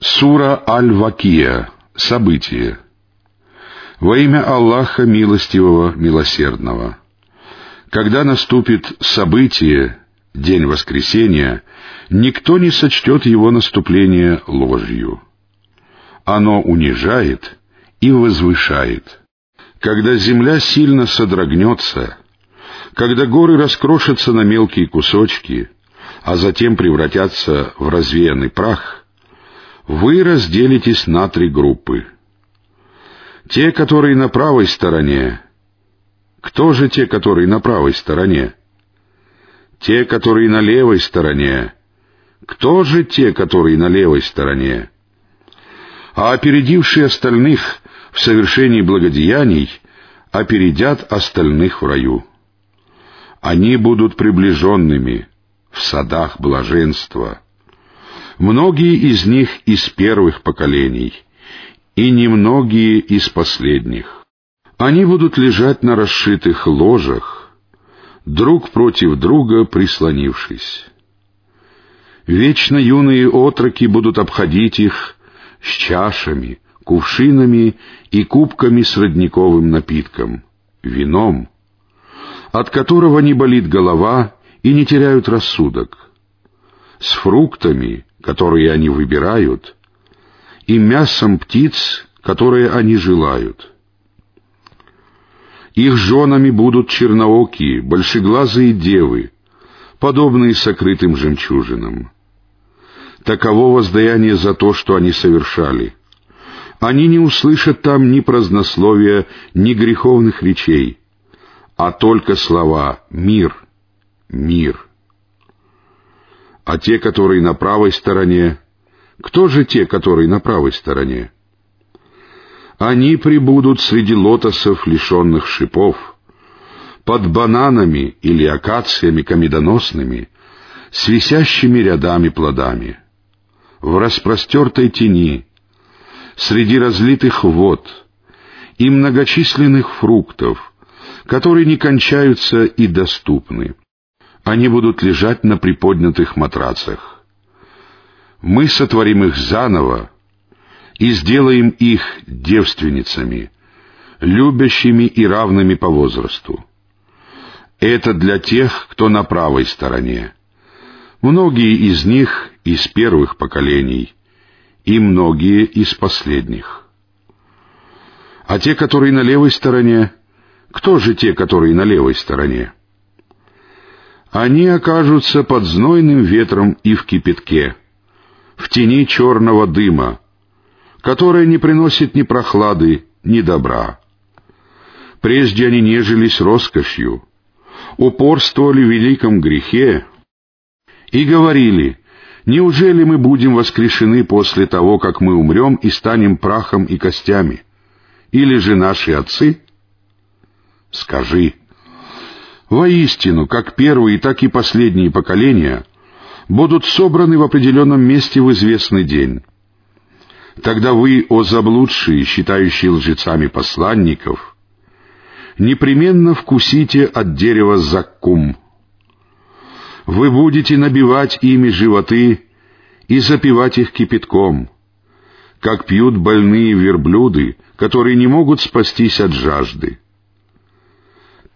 Сура Аль-Вакия. Событие. Во имя Аллаха Милостивого, Милосердного. Когда наступит событие, день воскресения, никто не сочтет его наступление ложью. Оно унижает и возвышает. Когда земля сильно содрогнется, когда горы раскрошатся на мелкие кусочки, а затем превратятся в развеянный прах — вы разделитесь на три группы. Те, которые на правой стороне. Кто же те, которые на правой стороне? Те, которые на левой стороне. Кто же те, которые на левой стороне? А опередившие остальных в совершении благодеяний опередят остальных в раю. Они будут приближенными в садах блаженства — многие из них из первых поколений, и немногие из последних. Они будут лежать на расшитых ложах, друг против друга прислонившись. Вечно юные отроки будут обходить их с чашами, кувшинами и кубками с родниковым напитком, вином, от которого не болит голова и не теряют рассудок, с фруктами, которые они выбирают, и мясом птиц, которые они желают. Их женами будут черноокие, большеглазые девы, подобные сокрытым жемчужинам. Таково воздаяние за то, что они совершали. Они не услышат там ни празднословия, ни греховных речей, а только слова «мир», «мир» а те, которые на правой стороне, кто же те, которые на правой стороне? Они прибудут среди лотосов, лишенных шипов, под бананами или акациями комедоносными, с висящими рядами плодами, в распростертой тени, среди разлитых вод и многочисленных фруктов, которые не кончаются и доступны. Они будут лежать на приподнятых матрацах. Мы сотворим их заново и сделаем их девственницами, любящими и равными по возрасту. Это для тех, кто на правой стороне. Многие из них из первых поколений, и многие из последних. А те, которые на левой стороне, кто же те, которые на левой стороне? Они окажутся под знойным ветром и в кипятке, в тени черного дыма, которая не приносит ни прохлады, ни добра. Прежде они нежились роскошью, упорствовали в великом грехе и говорили, неужели мы будем воскрешены после того, как мы умрем и станем прахом и костями? Или же наши отцы? Скажи, Воистину, как первые, так и последние поколения будут собраны в определенном месте в известный день. Тогда вы, о заблудшие, считающие лжецами посланников, непременно вкусите от дерева заккум. Вы будете набивать ими животы и запивать их кипятком, как пьют больные верблюды, которые не могут спастись от жажды.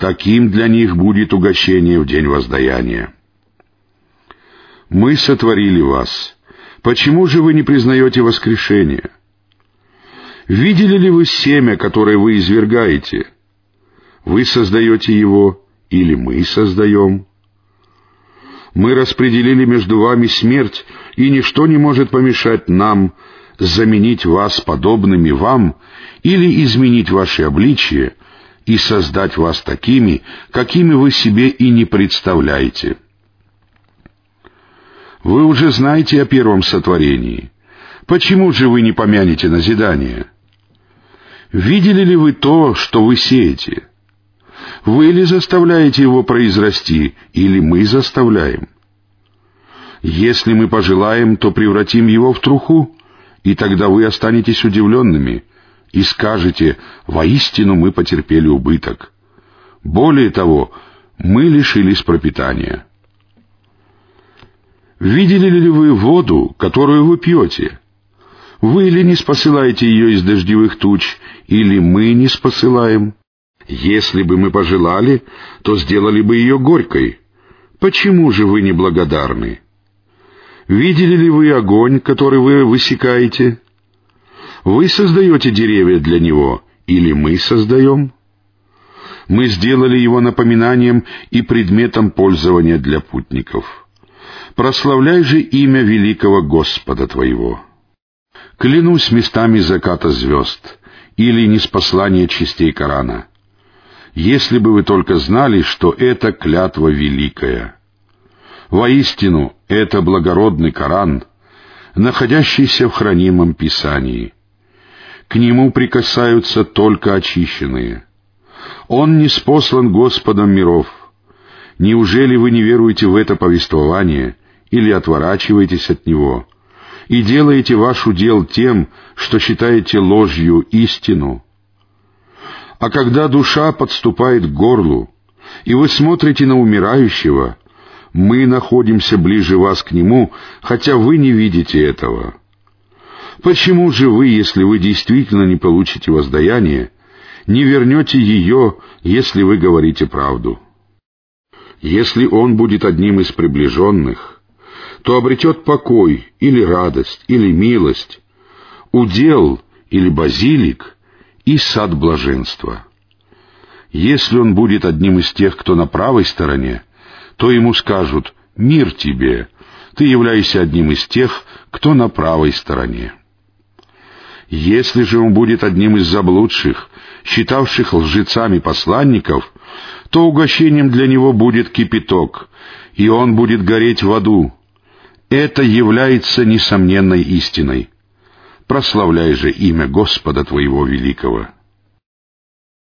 Таким для них будет угощение в день воздаяния. Мы сотворили вас. Почему же вы не признаете воскрешение? Видели ли вы семя, которое вы извергаете? Вы создаете его или мы создаем? Мы распределили между вами смерть, и ничто не может помешать нам заменить вас подобными вам или изменить ваше обличие — и создать вас такими, какими вы себе и не представляете. Вы уже знаете о первом сотворении. Почему же вы не помянете назидание? Видели ли вы то, что вы сеете? Вы ли заставляете его произрасти, или мы заставляем? Если мы пожелаем, то превратим его в труху, и тогда вы останетесь удивленными — и скажете, воистину мы потерпели убыток. Более того, мы лишились пропитания. Видели ли вы воду, которую вы пьете? Вы ли не спосылаете ее из дождевых туч, или мы не спосылаем? Если бы мы пожелали, то сделали бы ее горькой. Почему же вы не благодарны? Видели ли вы огонь, который вы высекаете? Вы создаете деревья для него, или мы создаем? Мы сделали его напоминанием и предметом пользования для путников. Прославляй же имя великого Господа твоего. Клянусь местами заката звезд или неспослания частей Корана. Если бы вы только знали, что это клятва великая. Воистину, это благородный Коран, находящийся в хранимом Писании. К нему прикасаются только очищенные. Он не спослан Господом миров. Неужели вы не веруете в это повествование или отворачиваетесь от него — и делаете ваш удел тем, что считаете ложью истину. А когда душа подступает к горлу, и вы смотрите на умирающего, мы находимся ближе вас к нему, хотя вы не видите этого. Почему же вы, если вы действительно не получите воздаяние, не вернете ее, если вы говорите правду? Если он будет одним из приближенных, то обретет покой или радость, или милость, удел или базилик и сад блаженства. Если он будет одним из тех, кто на правой стороне, то ему скажут «Мир тебе, ты являешься одним из тех, кто на правой стороне». Если же он будет одним из заблудших, считавших лжецами посланников, то угощением для него будет кипяток, и он будет гореть в аду, это является несомненной истиной. Прославляй же имя Господа твоего великого.